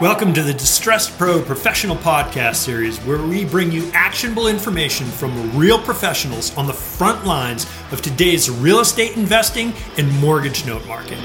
Welcome to the Distressed Pro Professional Podcast Series, where we bring you actionable information from real professionals on the front lines of today's real estate investing and mortgage note market.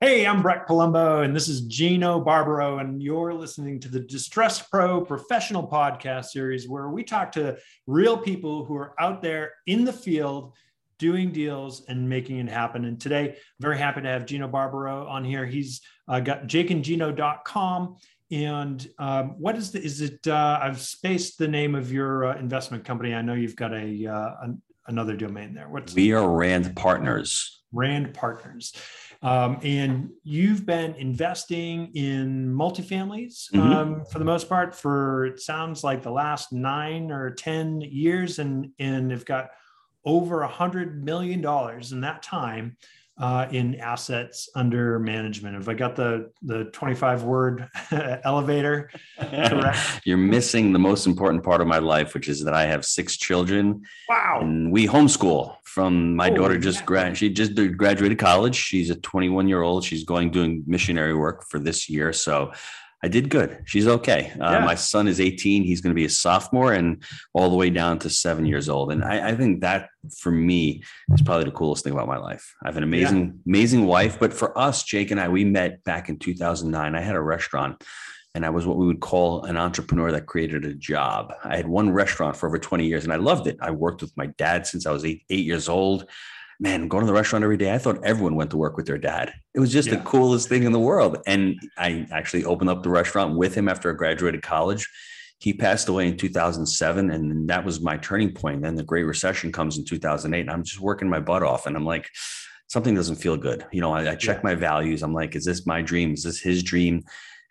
Hey, I'm Breck Palumbo, and this is Gino Barbaro, and you're listening to the Distressed Pro Professional Podcast Series, where we talk to real people who are out there in the field doing deals and making it happen. And today, I'm very happy to have Gino Barbaro on here. He's uh, got jakeandgino.com. And um, what is the, is it, uh, I've spaced the name of your uh, investment company. I know you've got a, uh, an, another domain there. What's we are Rand Partners. Rand Partners. Um, and you've been investing in multifamilies mm-hmm. um, for the most part for it sounds like the last nine or 10 years and, and have got over a hundred million dollars in that time uh, in assets under management. Have I got the the 25 word elevator correct? You're missing the most important part of my life, which is that I have six children. Wow. And we homeschool from my oh, daughter just grad she just graduated college. She's a 21 year old. She's going doing missionary work for this year. So I did good. She's okay. Uh, yeah. My son is 18. He's going to be a sophomore and all the way down to seven years old. And I, I think that for me is probably the coolest thing about my life. I have an amazing, yeah. amazing wife. But for us, Jake and I, we met back in 2009. I had a restaurant and I was what we would call an entrepreneur that created a job. I had one restaurant for over 20 years and I loved it. I worked with my dad since I was eight, eight years old man, going to the restaurant every day, I thought everyone went to work with their dad. It was just yeah. the coolest thing in the world. And I actually opened up the restaurant with him after I graduated college. He passed away in 2007, and that was my turning point. Then the Great Recession comes in 2008, and I'm just working my butt off. And I'm like, something doesn't feel good. You know, I, I check yeah. my values. I'm like, is this my dream? Is this his dream?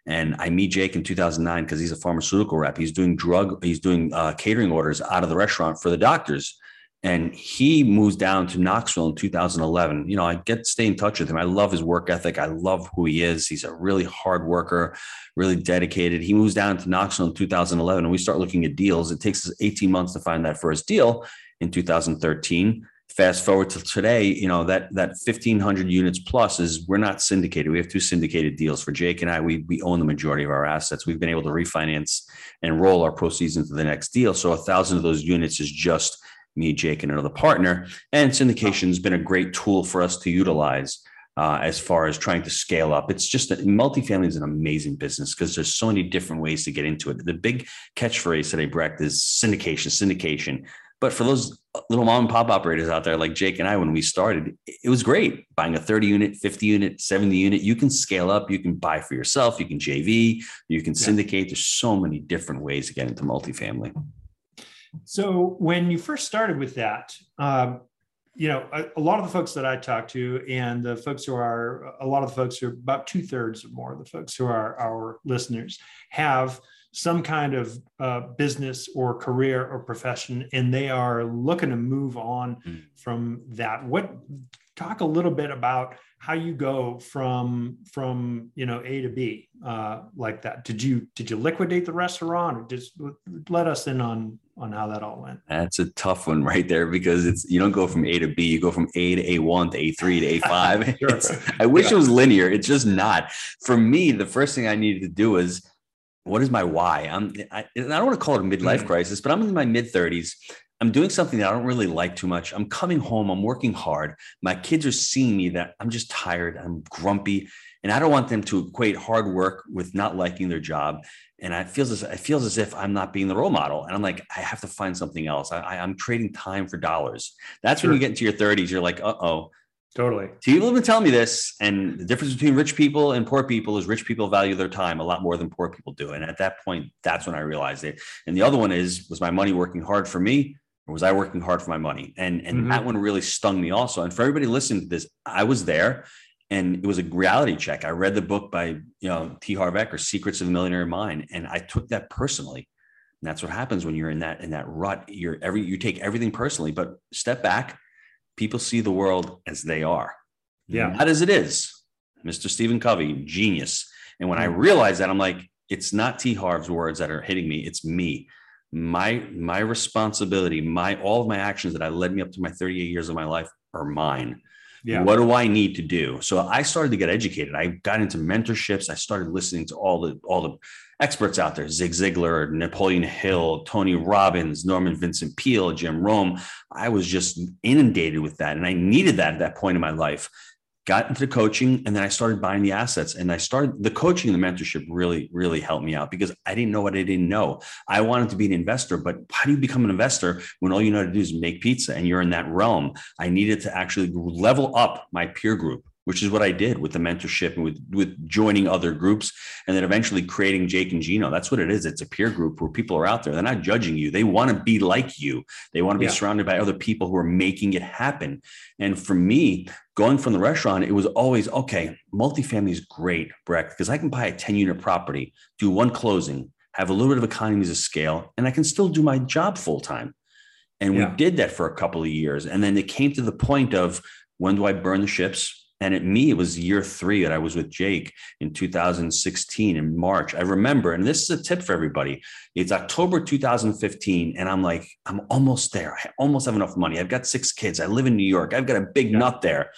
And I meet Jake in 2009 because he's a pharmaceutical rep. He's doing drug, he's doing uh, catering orders out of the restaurant for the doctors and he moves down to Knoxville in 2011. You know, I get stay in touch with him. I love his work ethic. I love who he is. He's a really hard worker, really dedicated. He moves down to Knoxville in 2011, and we start looking at deals. It takes us 18 months to find that first deal in 2013. Fast forward to today, you know that that 1,500 units plus is we're not syndicated. We have two syndicated deals for Jake and I. We we own the majority of our assets. We've been able to refinance and roll our proceeds into the next deal. So a thousand of those units is just me, Jake, and another partner. And syndication has been a great tool for us to utilize uh, as far as trying to scale up. It's just that multifamily is an amazing business because there's so many different ways to get into it. The big catchphrase today, Breck, is syndication, syndication. But for those little mom and pop operators out there like Jake and I, when we started, it was great buying a 30 unit, 50 unit, 70 unit. You can scale up, you can buy for yourself, you can JV, you can syndicate. There's so many different ways to get into multifamily. So when you first started with that, um, you know, a, a, lot of the folks that I talk to, and the folks who are a lot of the folks who are about two thirds or more of the folks who are our listeners have some kind of uh, business or career or profession, and they are looking to move on mm. from that. What talk a little bit about how you go from from you know A to B uh, like that. Did you did you liquidate the restaurant, or just let us in on on how that all went? That's a tough one right there because it's you don't go from A to B, you go from A to A one to A three to A five. sure. I wish yeah. it was linear. It's just not. For me, the first thing I needed to do was what is my why? I'm I, I don't want to call it a midlife mm-hmm. crisis, but I'm in my mid 30s. I'm doing something that I don't really like too much. I'm coming home, I'm working hard. My kids are seeing me that I'm just tired, I'm grumpy, and I don't want them to equate hard work with not liking their job. And I feels as it feels as if I'm not being the role model. And I'm like, I have to find something else. I, am trading time for dollars. That's sure. when you get into your 30s. You're like, uh oh. Totally. People have been telling me this, and the difference between rich people and poor people is rich people value their time a lot more than poor people do. And at that point, that's when I realized it. And the other one is, was my money working hard for me? Or was I working hard for my money? And and mm-hmm. that one really stung me also. And for everybody listening to this, I was there and it was a reality check. I read the book by you know T. Harv Eker, Secrets of a Millionaire Mind, and I took that personally. And that's what happens when you're in that in that rut. You're every you take everything personally, but step back. People see the world as they are, yeah, not as it is. Mr. Stephen Covey, genius. And when I mm-hmm. realized that, I'm like, it's not T. Harv's words that are hitting me; it's me my my responsibility my all of my actions that I led me up to my 38 years of my life are mine Yeah. What do I need to do? So I started to get educated. I got into mentorships. I started listening to all the all the experts out there: Zig Ziglar, Napoleon Hill, Tony Robbins, Norman Vincent Peale, Jim Rohn I was just inundated with that, and I needed that at that point in my life got into coaching and then I started buying the assets and I started the coaching and the mentorship really, really helped me out because I didn't know what I didn't know. I wanted to be an investor, but how do you become an investor when all you know to do is make pizza and you're in that realm? I needed to actually level up my peer group which is what I did with the mentorship and with, with joining other groups and then eventually creating Jake and Gino. That's what it is. It's a peer group where people are out there. They're not judging you. They want to be like you. They want to be yeah. surrounded by other people who are making it happen. And for me, going from the restaurant, it was always okay, multifamily is great, Breck, because I can buy a 10 unit property, do one closing, have a little bit of economies of scale, and I can still do my job full time. And yeah. we did that for a couple of years. And then it came to the point of when do I burn the ships? And at me, it was year three that I was with Jake in 2016 in March. I remember, and this is a tip for everybody. It's October 2015, and I'm like, I'm almost there. I almost have enough money. I've got six kids. I live in New York. I've got a big yeah. nut there.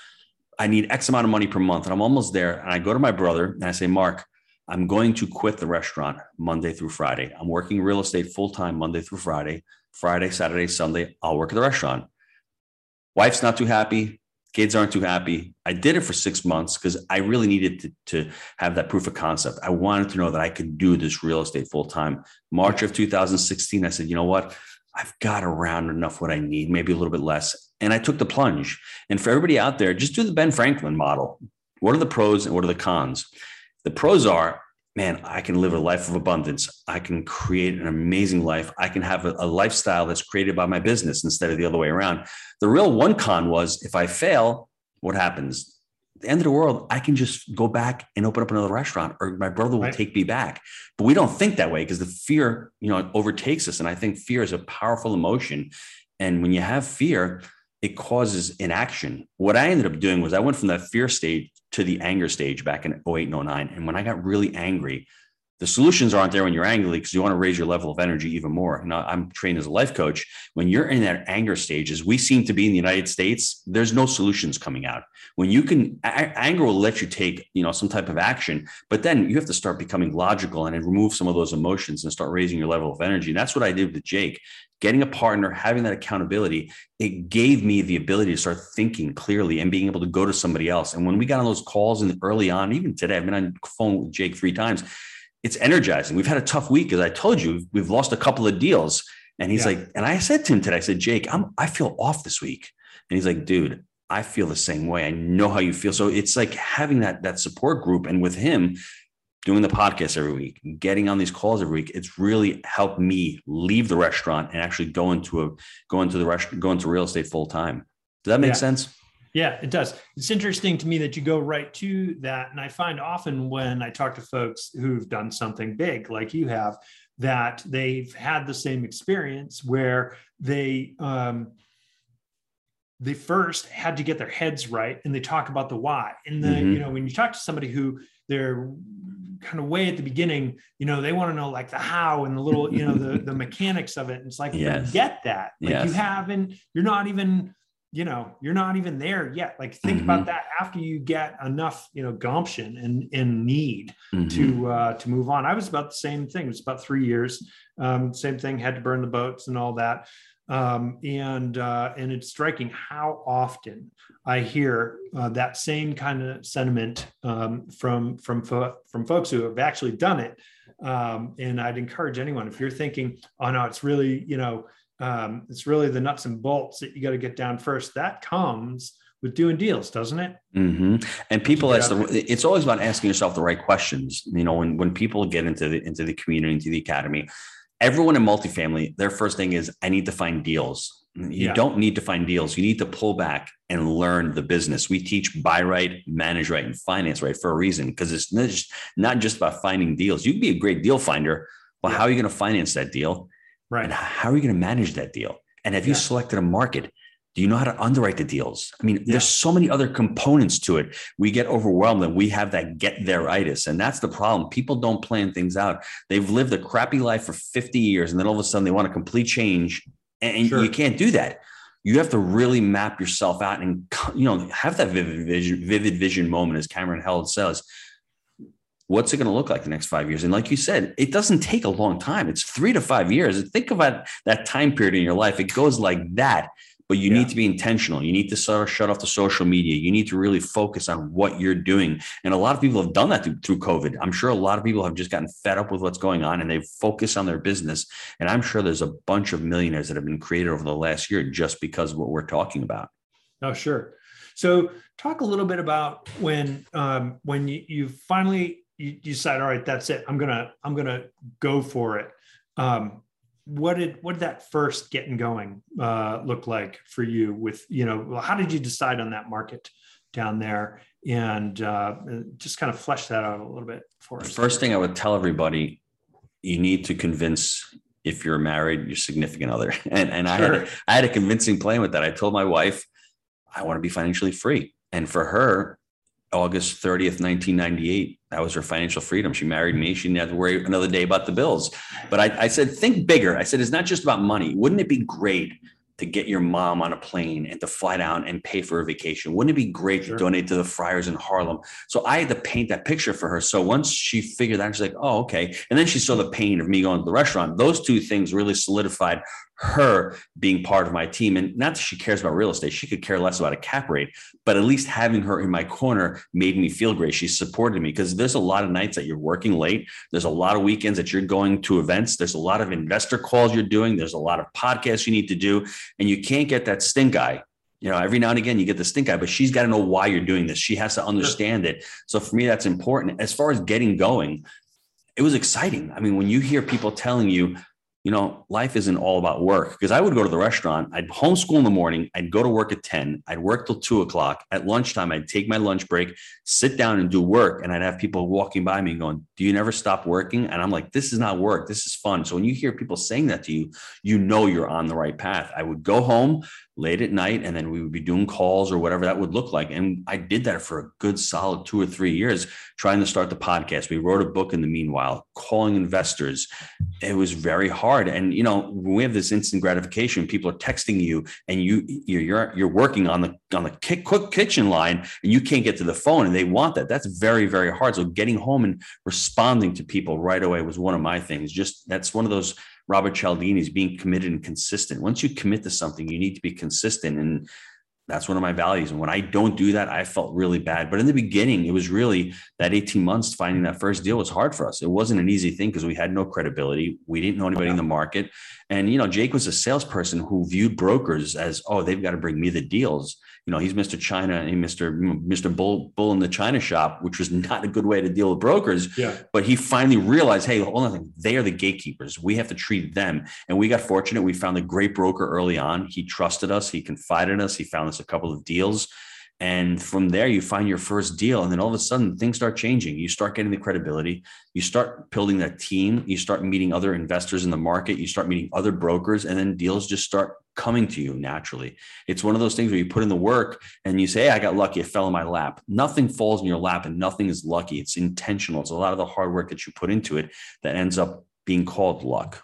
I need X amount of money per month, and I'm almost there. And I go to my brother and I say, Mark, I'm going to quit the restaurant Monday through Friday. I'm working real estate full time Monday through Friday. Friday, Saturday, Sunday, I'll work at the restaurant. Wife's not too happy kids aren't too happy. I did it for six months because I really needed to, to have that proof of concept. I wanted to know that I could do this real estate full time. March of 2016, I said, you know what? I've got around enough what I need, maybe a little bit less. And I took the plunge. And for everybody out there, just do the Ben Franklin model. What are the pros and what are the cons? The pros are man, I can live a life of abundance. I can create an amazing life. I can have a, a, lifestyle that's created by my business instead of the other way around. The real one con was if I fail, what happens? The end of the world, I can just go back and open up another restaurant or my brother will right. take me back. But we don't think that way because the fear, you know, overtakes us. And I think fear is a powerful emotion. And when you have fear, it causes inaction. What I ended up doing was I went from that fear state to the anger stage back in 08 and 09. And when I got really angry, the solutions aren't there when you're angry because you want to raise your level of energy even more. Now, I'm trained as a life coach. When you're in that anger stage, as we seem to be in the United States, there's no solutions coming out. When you can, anger will let you take, you know, some type of action, but then you have to start becoming logical and remove some of those emotions and start raising your level of energy. And that's what I did with Jake getting a partner, having that accountability, it gave me the ability to start thinking clearly and being able to go to somebody else. And when we got on those calls and early on, even today, I've been on phone with Jake three times. It's energizing. We've had a tough week, as I told you. We've lost a couple of deals, and he's yeah. like, and I said to him today, I said, Jake, I'm I feel off this week, and he's like, dude, I feel the same way. I know how you feel. So it's like having that that support group, and with him, doing the podcast every week, getting on these calls every week, it's really helped me leave the restaurant and actually go into a go into the restaurant, go into real estate full time. Does that make yeah. sense? Yeah, it does. It's interesting to me that you go right to that. And I find often when I talk to folks who've done something big like you have, that they've had the same experience where they um, they first had to get their heads right and they talk about the why. And then, mm-hmm. you know, when you talk to somebody who they're kind of way at the beginning, you know, they want to know like the how and the little, you know, the the mechanics of it. And it's like yes. get that. Like yes. you haven't, you're not even, you know, you're not even there yet. Like think mm-hmm. about that after you get enough, you know, gumption and and need mm-hmm. to uh to move on. I was about the same thing. It was about three years. Um, same thing, had to burn the boats and all that. Um, and uh, and it's striking how often I hear uh, that same kind of sentiment um, from from fo- from folks who have actually done it. Um, and I'd encourage anyone if you're thinking, oh no, it's really you know um, it's really the nuts and bolts that you got to get down first. That comes with doing deals, doesn't it? Mm-hmm. And people ask the, it's always about asking yourself the right questions. You know, when when people get into the into the community, into the academy, everyone in multifamily, their first thing is I need to find deals. You yeah. don't need to find deals. You need to pull back and learn the business. We teach buy right, manage right, and finance right for a reason because it's not just, not just about finding deals. You can be a great deal finder, but yeah. how are you going to finance that deal? Right. And how are you going to manage that deal? And have yeah. you selected a market? Do you know how to underwrite the deals? I mean, yeah. there's so many other components to it. We get overwhelmed and we have that get there itis. And that's the problem. People don't plan things out. They've lived a crappy life for 50 years and then all of a sudden they want a complete change. And sure. you can't do that. you have to really map yourself out and you know have that vivid vision, vivid vision moment, as Cameron Herold says. What's it going to look like the next five years? And like you said, it doesn't take a long time. It's three to five years. Think about that time period in your life. It goes like that but you yeah. need to be intentional. You need to sort of shut off the social media. You need to really focus on what you're doing. And a lot of people have done that through, through COVID. I'm sure a lot of people have just gotten fed up with what's going on and they've focused on their business. And I'm sure there's a bunch of millionaires that have been created over the last year just because of what we're talking about. Oh, sure. So talk a little bit about when um, when you, you finally you, you decide, all right, that's it. I'm gonna I'm gonna go for it. Um, what did what did that first getting going uh, look like for you? With you know, how did you decide on that market down there, and uh, just kind of flesh that out a little bit for us? First thing I would tell everybody, you need to convince if you're married your significant other, and and I had I had a convincing plan with that. I told my wife I want to be financially free, and for her, August 30th, 1998. That was her financial freedom. She married me. She didn't have to worry another day about the bills. But I, I said, think bigger. I said, it's not just about money. Wouldn't it be great to get your mom on a plane and to fly down and pay for a vacation. Wouldn't it be great sure. to donate to the Friars in Harlem? So I had to paint that picture for her. So once she figured that, she's like, oh, okay. And then she saw the pain of me going to the restaurant. Those two things really solidified her being part of my team. And not that she cares about real estate, she could care less about a cap rate, but at least having her in my corner made me feel great. She supported me because there's a lot of nights that you're working late. There's a lot of weekends that you're going to events. There's a lot of investor calls you're doing. There's a lot of podcasts you need to do. And you can't get that stink eye you know every now and again you get the stink eye but she's got to know why you're doing this she has to understand it so for me that's important as far as getting going it was exciting i mean when you hear people telling you you know, life isn't all about work because I would go to the restaurant, I'd homeschool in the morning, I'd go to work at 10, I'd work till two o'clock. At lunchtime, I'd take my lunch break, sit down and do work. And I'd have people walking by me going, Do you never stop working? And I'm like, This is not work. This is fun. So when you hear people saying that to you, you know you're on the right path. I would go home, late at night and then we would be doing calls or whatever that would look like. And i did that for a good solid two or three years trying to start the podcast. We wrote a book in the meanwhile calling investors. It was very hard. And you know we have this instant gratification people are texting you and you you're you're working on the on the quick kitchen line and you can't get to the phone and they want that. That's very very hard. So getting home and responding to people right away was one of my things. Just that's one of those Robert Cialdini is being committed and consistent. Once you commit to something, you need to be consistent. And that's one of my values. And when I don't do that, I felt really bad. But in the beginning, it was really that 18 months finding that first deal was hard for us. It wasn't an easy thing because we had no credibility. We didn't know anybody in the market. And, you know, Jake was a salesperson who viewed brokers as, oh, they've got to bring me the deals you know, he's Mr. China and Mr. Mr. Bull Bull in the China shop, which was not a good way to deal with brokers. Yeah. But he finally realized, hey, hold on, they are the gatekeepers. We have to treat them. And we got fortunate. We found a great broker early on. He trusted us. He confided in us. He found us a couple of deals. And from there, you find your first deal. And then all of a sudden, things start changing. You start getting the credibility. You start building that team. You start meeting other investors in the market. You start meeting other brokers. And then deals just start coming to you naturally. It's one of those things where you put in the work and you say, hey, I got lucky. It fell in my lap. Nothing falls in your lap and nothing is lucky. It's intentional. It's a lot of the hard work that you put into it that ends up being called luck.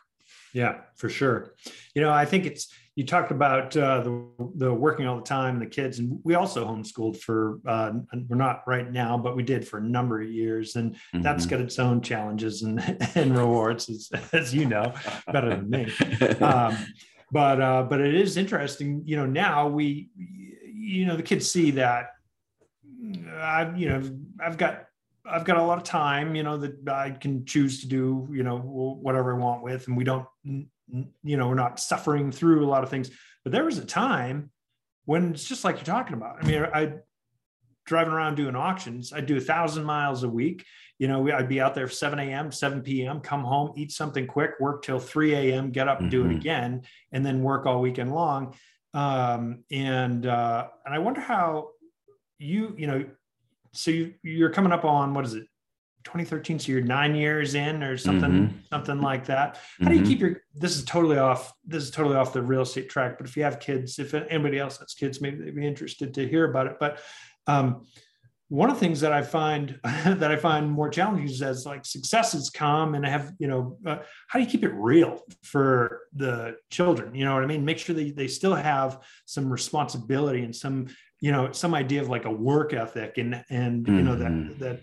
Yeah, for sure. You know, I think it's you talked about uh, the the working all the time, the kids, and we also homeschooled for. Uh, we're not right now, but we did for a number of years, and mm-hmm. that's got its own challenges and and rewards, as, as you know better than me. Um, but uh, but it is interesting. You know, now we, you know, the kids see that. I've you know I've got I've got a lot of time, you know, that I can choose to do, you know, whatever I want with, and we don't you know, we're not suffering through a lot of things. But there was a time when it's just like you're talking about. I mean, I driving around doing auctions. I'd do a thousand miles a week. You know, I'd be out there 7 a.m., 7 p.m., come home, eat something quick, work till 3 a.m., get up and mm-hmm. do it mm-hmm. again, and then work all weekend long. Um, and uh, and I wonder how you, you know, so you, you're coming up on what is it, 2013 so you're nine years in or something mm-hmm. something like that how do you mm-hmm. keep your this is totally off this is totally off the real estate track but if you have kids if anybody else has kids maybe they'd be interested to hear about it but um, one of the things that I find that I find more challenging is as like successes come and I have, you know, uh, how do you keep it real for the children? You know what I mean? Make sure that they still have some responsibility and some, you know, some idea of like a work ethic and, and, mm-hmm. you know, that, mm-hmm. that,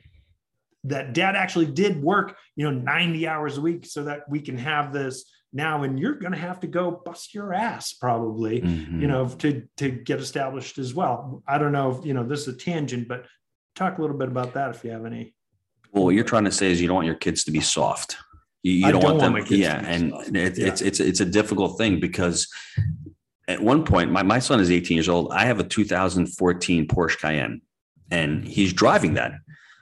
that dad actually did work, you know, 90 hours a week so that we can have this now and you're going to have to go bust your ass probably mm-hmm. you know to to get established as well i don't know if you know this is a tangent but talk a little bit about that if you have any. Well, what you're trying to say is you don't want your kids to be soft. You, you don't, don't, want them. Want yeah, and it, yeah. it's it's it's a difficult thing because at one point, my my son is 18 years old. I have a 2014 Porsche Cayenne, and he's driving that.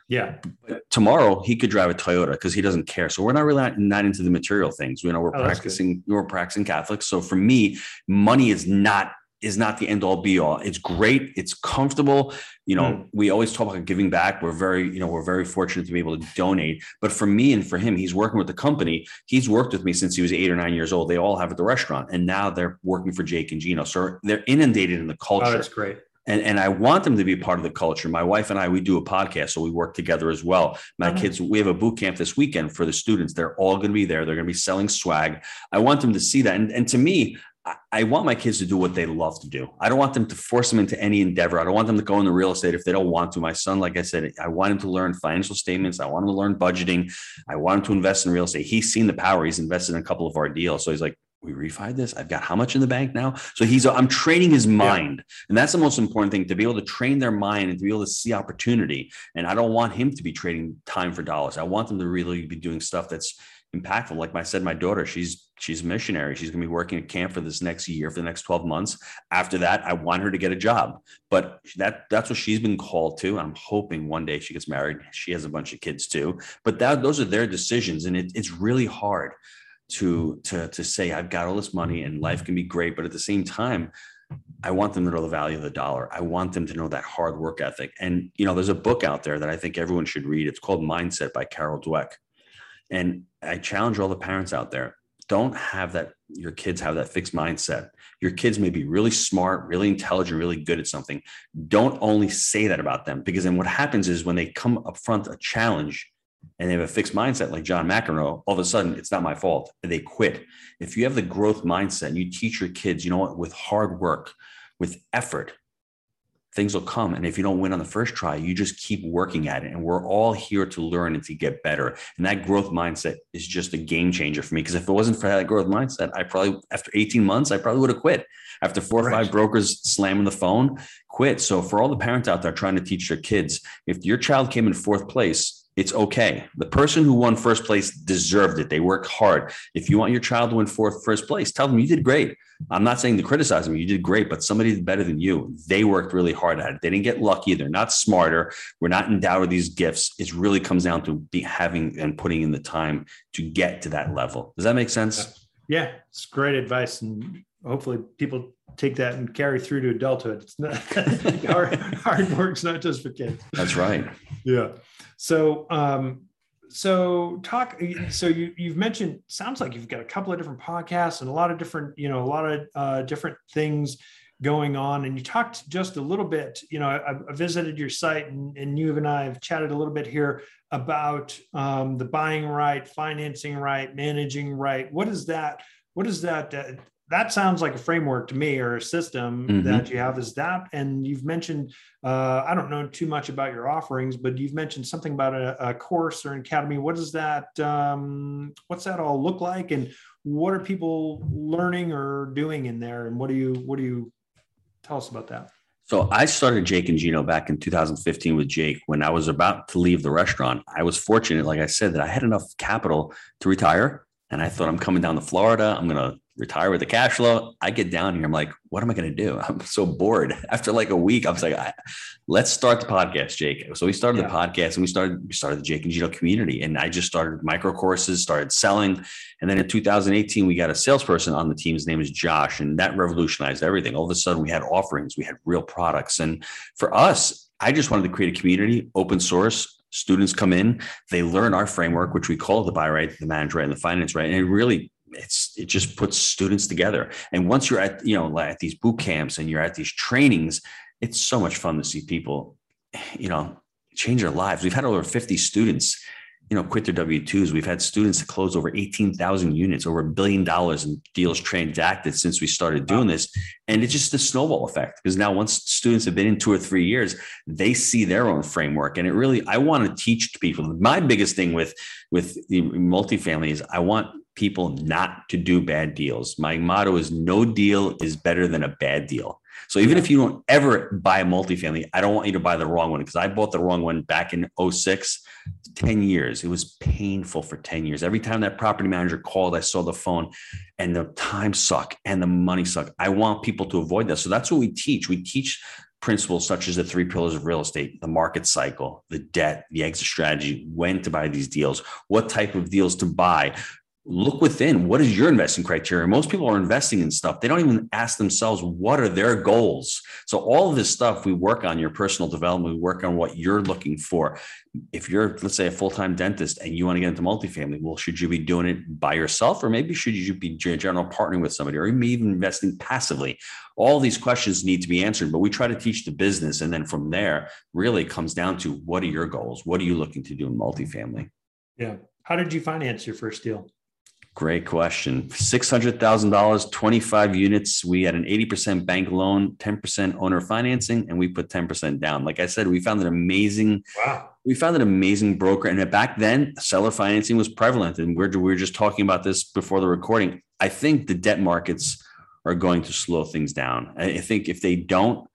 Yeah. But tomorrow he could drive a Toyota because he doesn't care. So we're not really not, not into the material things. You know, we're oh, practicing we're practicing Catholics. So for me, money is not is not the end all be all. It's great. It's comfortable. You know, mm. we always talk about giving back. We're very, you know, we're very fortunate to be able to donate. But for me and for him, he's working with the company. He's worked with me since he was eight or nine years old. They all have at the restaurant, and now they're working for Jake and Gino. So they're inundated in the culture. Oh, that's great. And, and I want them to be part of the culture. My wife and I, we do a podcast, so we work together as well. My uh-huh. kids, we have a boot camp this weekend for the students. They're all going to be there. They're going to be selling swag. I want them to see that. And, and to me, I want my kids to do what they love to do. I don't want them to force them into any endeavor. I don't want them to go into real estate if they don't want to. My son, like I said, I want him to learn financial statements. I want him to learn budgeting. I want him to invest in real estate. He's seen the power. He's invested in a couple of our deals. So he's like, we refi this. I've got how much in the bank now? So he's, I'm training his mind. Yeah. And that's the most important thing to be able to train their mind and to be able to see opportunity. And I don't want him to be trading time for dollars. I want them to really be doing stuff that's, impactful. Like I said, my daughter, she's she's a missionary. She's going to be working at camp for this next year, for the next 12 months. After that, I want her to get a job. But that that's what she's been called to. I'm hoping one day she gets married. She has a bunch of kids too. But that those are their decisions. And it, it's really hard to to to say I've got all this money and life can be great. But at the same time, I want them to know the value of the dollar. I want them to know that hard work ethic. And you know, there's a book out there that I think everyone should read. It's called Mindset by Carol Dweck. And I challenge all the parents out there don't have that your kids have that fixed mindset. Your kids may be really smart, really intelligent, really good at something. Don't only say that about them because then what happens is when they come up front a challenge and they have a fixed mindset like John McEnroe, all of a sudden it's not my fault. They quit. If you have the growth mindset and you teach your kids, you know what, with hard work, with effort, things will come. And if you don't win on the first try, you just keep working at it. And we're all here to learn and to get better. And that growth mindset is just a game changer for me. Because if it wasn't for that growth mindset, I probably, after 18 months, I probably would have quit. After four or five brokers slamming the phone, quit. So for all the parents out there trying to teach their kids, if your child came in fourth place, it's okay. The person who won first place deserved it. They worked hard. If you want your child to win fourth first place, tell them you did great. I'm not saying to criticize them. You did great, but somebody did better than you. They worked really hard at it. They didn't get lucky. They're not smarter. We're not endowed with these gifts. It really comes down to be having and putting in the time to get to that level. Does that make sense? Yeah, it's great advice, and hopefully people take that and carry through to adulthood. It's not hard, hard work's not just for kids. That's right. Yeah. So, um, so talk. So you you've mentioned sounds like you've got a couple of different podcasts and a lot of different you know a lot of uh, different things going on. And you talked just a little bit. You know, I, I visited your site and, and you and I have chatted a little bit here about um, the buying right, financing right, managing right. What is that? What is that? Uh, that sounds like a framework to me or a system mm-hmm. that you have is that and you've mentioned uh, i don't know too much about your offerings but you've mentioned something about a, a course or an academy what does that um, what's that all look like and what are people learning or doing in there and what do you what do you tell us about that so I started Jake and Gino back in 2015 with Jake. When I was about to leave the restaurant, I was fortunate, like I said, that I had enough capital to retire. And I thought I'm coming down to Florida. I'm going to retire with the cash flow. I get down here. I'm like, what am I going to do? I'm so bored. After like a week, I was like, let's start the podcast, Jake. So we started yeah. the podcast and we started, we started the Jake and Gino community. And I just started micro courses, started selling. And then in 2018, we got a salesperson on the team. His name is Josh. And that revolutionized everything. All of a sudden we had offerings, we had real products. And for us, I just wanted to create a community, open source, students come in, they learn our framework, which we call the buy right, the manage right, and the finance right. And it really it's it just puts students together. And once you're at, you know, at these boot camps and you're at these trainings, it's so much fun to see people, you know, change their lives. We've had over 50 students you know, quit their W 2s. We've had students close over 18,000 units, over a billion dollars in deals transacted since we started doing this. And it's just a snowball effect because now once students have been in two or three years, they see their own framework. And it really, I want to teach people. My biggest thing with, with the multifamily is I want people not to do bad deals. My motto is no deal is better than a bad deal. So even if you don't ever buy a multifamily, I don't want you to buy the wrong one because I bought the wrong one back in 06, 10 years. It was painful for 10 years. Every time that property manager called, I saw the phone and the time suck and the money suck. I want people to avoid that. So that's what we teach. We teach principles such as the three pillars of real estate, the market cycle, the debt, the exit strategy, when to buy these deals, what type of deals to buy, look within. What is your investing criteria? Most people are investing in stuff. They don't even ask themselves what are their goals? So all of this stuff we work on your personal development. We work on what you're looking for. If you're let's say a full-time dentist and you want to get into multifamily well should you be doing it by yourself? Or maybe should you be general partnering with somebody or even investing passively? All these questions need to be answered but we try to teach the business. And then from there really comes down to what are your goals? What are you looking to do in multifamily? Yeah. How did you finance your first deal Great question. $600,000, 25 units. We had an 80% bank loan, 10% owner financing, and we put 10% down. Like I said, we found an amazing, wow. we found an amazing broker. And back then, seller financing was prevalent. And we're, we were just talking about this before the recording. I think the debt markets are going to slow things down. I think if they don't,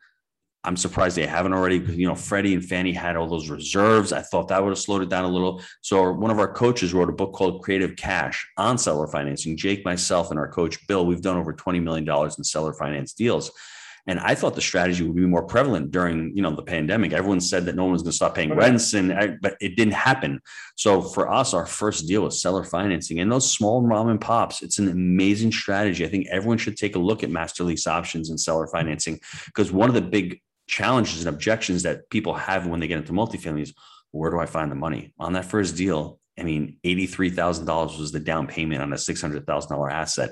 I'm surprised they haven't already because you know Freddie and Fannie had all those reserves. I thought that would have slowed it down a little. So one of our coaches wrote a book called Creative Cash on seller financing. Jake, myself, and our coach Bill, we've done over 20 million dollars in seller finance deals. And I thought the strategy would be more prevalent during, you know, the pandemic. Everyone said that no one was going to stop paying rents, and I, but it didn't happen. So for us, our first deal was seller financing, and those small mom and pops. It's an amazing strategy. I think everyone should take a look at master lease options and seller financing because one of the big challenges and objections that people have when they get into multifamily is where do I find the money on that first deal? I mean, $83,000 was the down payment on a $600,000 asset.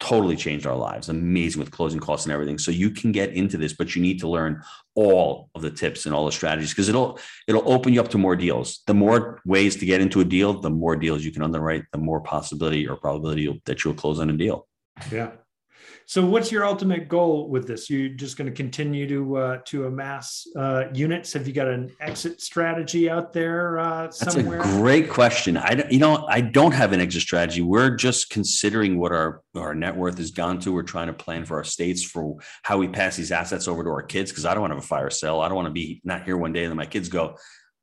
Totally changed our lives. Amazing with closing costs and everything. So you can get into this, but you need to learn all of the tips and all the strategies because it'll it'll open you up to more deals. The more ways to get into a deal, the more deals you can underwrite, the more possibility or probability that you'll close on a deal. Yeah, so, what's your ultimate goal with this? You're just going to continue to uh, to amass uh, units? Have you got an exit strategy out there uh, somewhere? That's a great question. I you know I don't have an exit strategy. We're just considering what our our net worth has gone to. We're trying to plan for our states for how we pass these assets over to our kids because I don't want to have a fire sale. I don't want to be not here one day and then my kids go,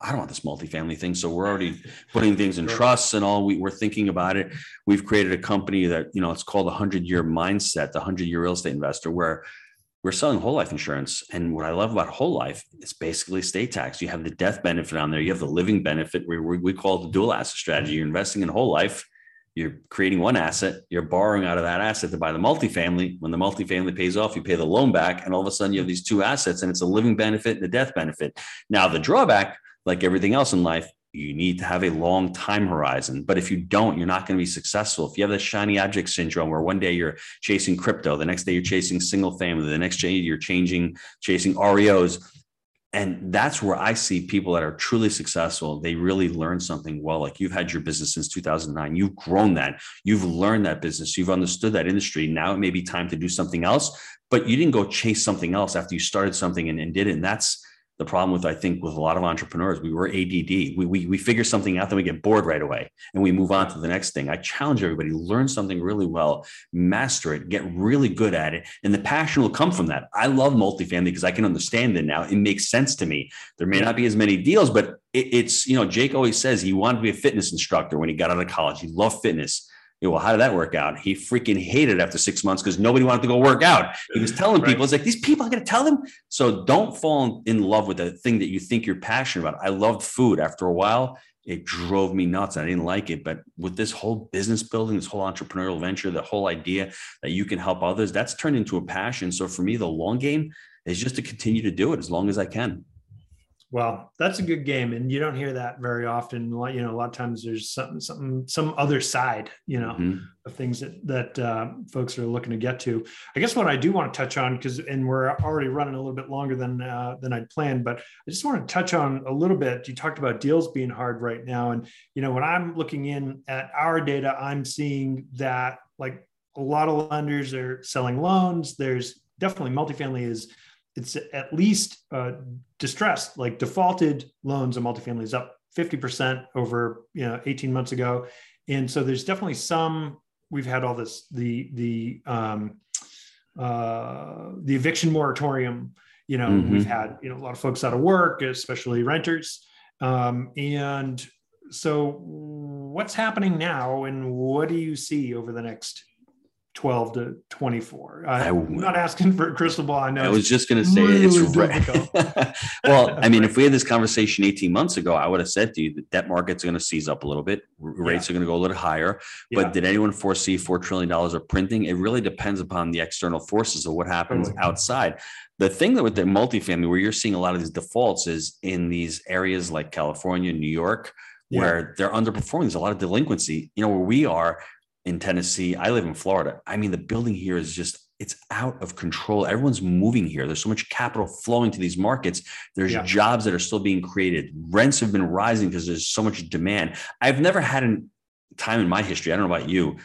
I don't want this multifamily thing. So we're already putting things in trusts and all. We, we're thinking about it. We've created a company that, you know, it's called the 100 year mindset, the 100 year real estate investor, where we're selling whole life insurance. And what I love about whole life, is basically state tax. You have the death benefit on there, you have the living benefit. We, we call it the dual asset strategy. You're investing in whole life. You're creating one asset, you're borrowing out of that asset to buy the multifamily. When the multifamily pays off, you pay the loan back, and all of a sudden you have these two assets, and it's a living benefit and a death benefit. Now, the drawback like everything else in life, you need to have a long time horizon. But if you don't, you're not going to be successful. If you have the shiny object syndrome, where one day you're chasing crypto, the next day you're chasing single family, the next day you're changing, chasing REOs. And that's where I see people that are truly successful. They really learn something well. Like you've had your business since 2009. You've grown that. You've learned that business. You've understood that industry. Now it may be time to do something else, but you didn't go chase something else after you started something and, and did it. And that's the problem with i think with a lot of entrepreneurs we were add we, we, we figure something out then we get bored right away and we move on to the next thing. I challenge everybody learn something really well master it get really good at it and the passion will come from that. I love multifamily because i can understand it now. It makes sense to me. There may not be as many deals but it, it's you know jake always says he wanted to be a fitness instructor when he got out of college. He loved fitness well, how did that work out? He freaking hated after six months because nobody wanted to go work out. He was telling right. people, it's like, these people, I got to tell them. So don't fall in love with the thing that you think you're passionate about. I loved food. After a while, it drove me nuts. I didn't like it. But with this whole business building, this whole entrepreneurial venture, the whole idea that you can help others, that's turned into a passion. So for me, the long game is just to continue to do it as long as I can. Well, that's a good game, and you don't hear that very often. You know, a lot of times there's something, something, some other side, you know, mm-hmm. of things that that uh, folks are looking to get to. I guess what I do want to touch on, because and we're already running a little bit longer than uh, than I'd planned, but I just want to touch on a little bit. You talked about deals being hard right now, and you know, when I'm looking in at our data, I'm seeing that like a lot of lenders are selling loans. There's definitely multifamily is it's at least uh, distressed, like defaulted loans of multifamily is up 50% over you know 18 months ago. And so there's definitely some, we've had all this, the, the, um, uh, the eviction moratorium, you know, mm-hmm. we've had, you know, a lot of folks out of work, especially renters. Um, and so what's happening now and what do you see over the next 12 to 24. I, am not asking for a crystal ball. I know. I was just going to say really it's right. well, I mean, if we had this conversation 18 months ago, I would have said to you that debt market's are going to seize up a little bit. Rates yeah. are going to go a little higher. But yeah. did anyone foresee $4 trillion of printing? It really depends upon the external forces of what happens totally. outside. The thing that with the multifamily, where you're seeing a lot of these defaults is in these areas like California, New York, yeah. where they're underperforming. There's a lot of delinquency. You know, where we are, in Tennessee. I live in Florida. I mean, the building here is just it's out of control. Everyone's moving here. There's so much capital flowing to these markets. There's yeah. jobs that are still being created. Rents have been rising because there's so much demand. I've never had a time in my history, I don't know about you,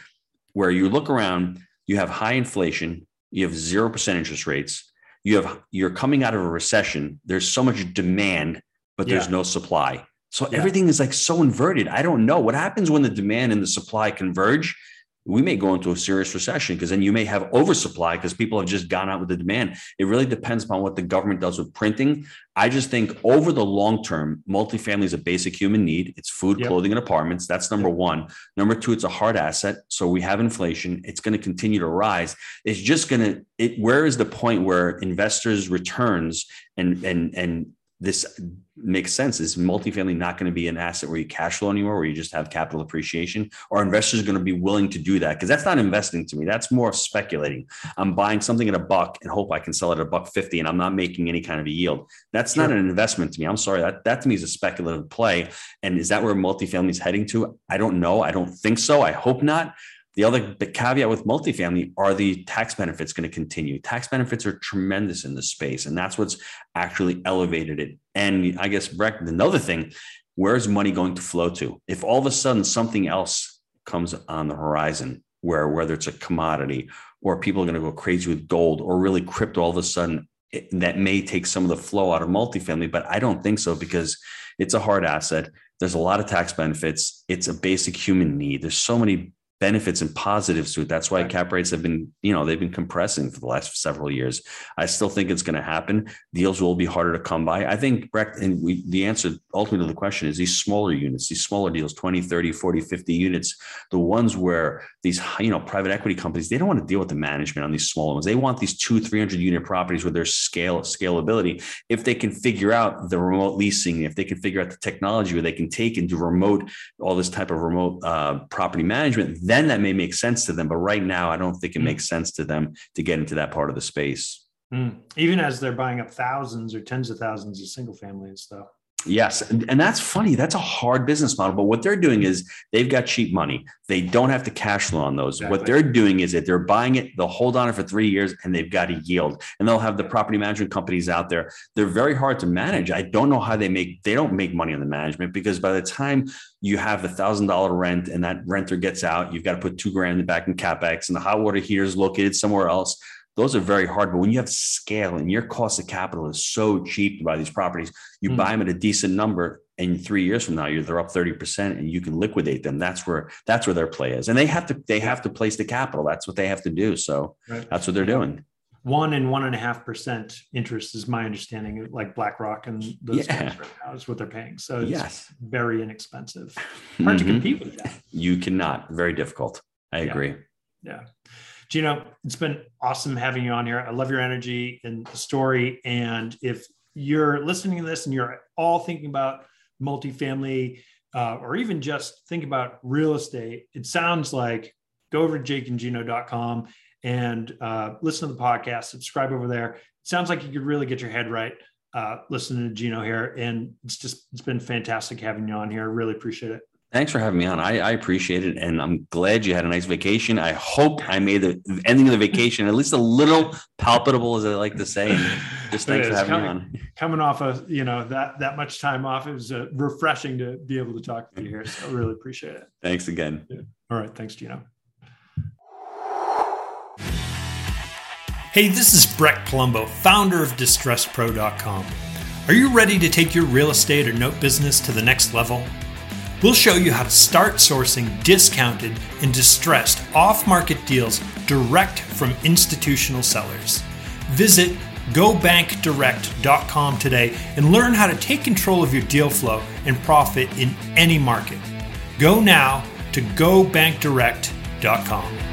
where you look around, you have high inflation, you have 0% interest rates, you have you're coming out of a recession. There's so much demand, but there's yeah. no supply. So yeah. everything is like so inverted. I don't know what happens when the demand and the supply converge. We may go into a serious recession because then you may have oversupply because people have just gone out with the demand. It really depends upon what the government does with printing. I just think over the long term, multifamily is a basic human need. It's food, yep. clothing, and apartments. That's number yep. one. Number two, it's a hard asset. So we have inflation. It's going to continue to rise. It's just going to. It. Where is the point where investors' returns and and and this makes sense. Is multifamily not going to be an asset where you cash flow anymore, where you just have capital appreciation? Or investors going to be willing to do that? Because that's not investing to me. That's more speculating. I'm buying something at a buck and hope I can sell it at a buck 50 and I'm not making any kind of a yield. That's sure. not an investment to me. I'm sorry. That, that to me is a speculative play. And is that where multifamily is heading to? I don't know. I don't think so. I hope not. The other caveat with multifamily are the tax benefits going to continue? Tax benefits are tremendous in this space, and that's what's actually elevated it. And I guess Breck, another thing, where's money going to flow to? If all of a sudden something else comes on the horizon, where whether it's a commodity or people are going to go crazy with gold or really crypto, all of a sudden it, that may take some of the flow out of multifamily, but I don't think so because it's a hard asset. There's a lot of tax benefits. It's a basic human need. There's so many benefits and positives to it. That's why cap rates have been, you know, they've been compressing for the last several years. I still think it's going to happen. Deals will be harder to come by. I think, Breck, and we, the answer ultimately to the question is these smaller units, these smaller deals, 20, 30, 40, 50 units, the ones where these, you know, private equity companies, they don't want to deal with the management on these smaller ones. They want these two, 300 unit properties with their scale, scalability. If they can figure out the remote leasing, if they can figure out the technology where they can take and do remote, all this type of remote uh, property management, then that may make sense to them. But right now, I don't think it mm. makes sense to them to get into that part of the space. Mm. Even as they're buying up thousands or tens of thousands of single families, though. Yes. And, and, that's funny. That's a hard business model. But what they're doing is they've got cheap money. They don't have to cash flow on those. Exactly. What they're doing is that they're buying it, they'll hold on it for three years and they've got a yield. And they'll have the property management companies out there. They're very hard to manage. I don't know how they make, they don't make money on the management because by the time you have the thousand dollar rent and that renter gets out, you've got to put two grand back in capex and the hot water heater is located somewhere else those are very hard. But when you have scale and your cost of capital is so cheap to buy these properties, you mm. buy them at a decent number, and three years from now, you're they're up 30% and you can liquidate them. That's where that's where their play is. And they have to they have to place the capital. That's what they have to do. So right. that's what they're doing. One and one and a half percent interest is my understanding, like BlackRock and those yeah. guys right now is what they're paying. So it's yes. very inexpensive. Hard mm-hmm. to compete with that. You cannot. Very difficult. I yeah. agree. Yeah. Gino, it's been awesome having you on here. I love your energy and the story. And if you're listening to this and you're all thinking about multifamily uh, or even just think about real estate, it sounds like go over to jakeandgino.com and uh, listen to the podcast, subscribe over there. It sounds like you could really get your head right uh, listening to Gino here, and it's just it's been fantastic having you on here. I really appreciate it. Thanks for having me on. I, I, appreciate it. And I'm glad you had a nice vacation. I hope I made the ending of the vacation at least a little palpable, as I like to say. And just thanks for having coming, me on. Coming off of, you know, that, that much time off, it was uh, refreshing to be able to talk to you here. So I really appreciate it. Thanks again. Yeah. All right. Thanks, Gino. Hey, this is Breck Palumbo, founder of DistressPro.com. Are you ready to take your real estate or note business to the next level? We'll show you how to start sourcing discounted and distressed off market deals direct from institutional sellers. Visit gobankdirect.com today and learn how to take control of your deal flow and profit in any market. Go now to gobankdirect.com.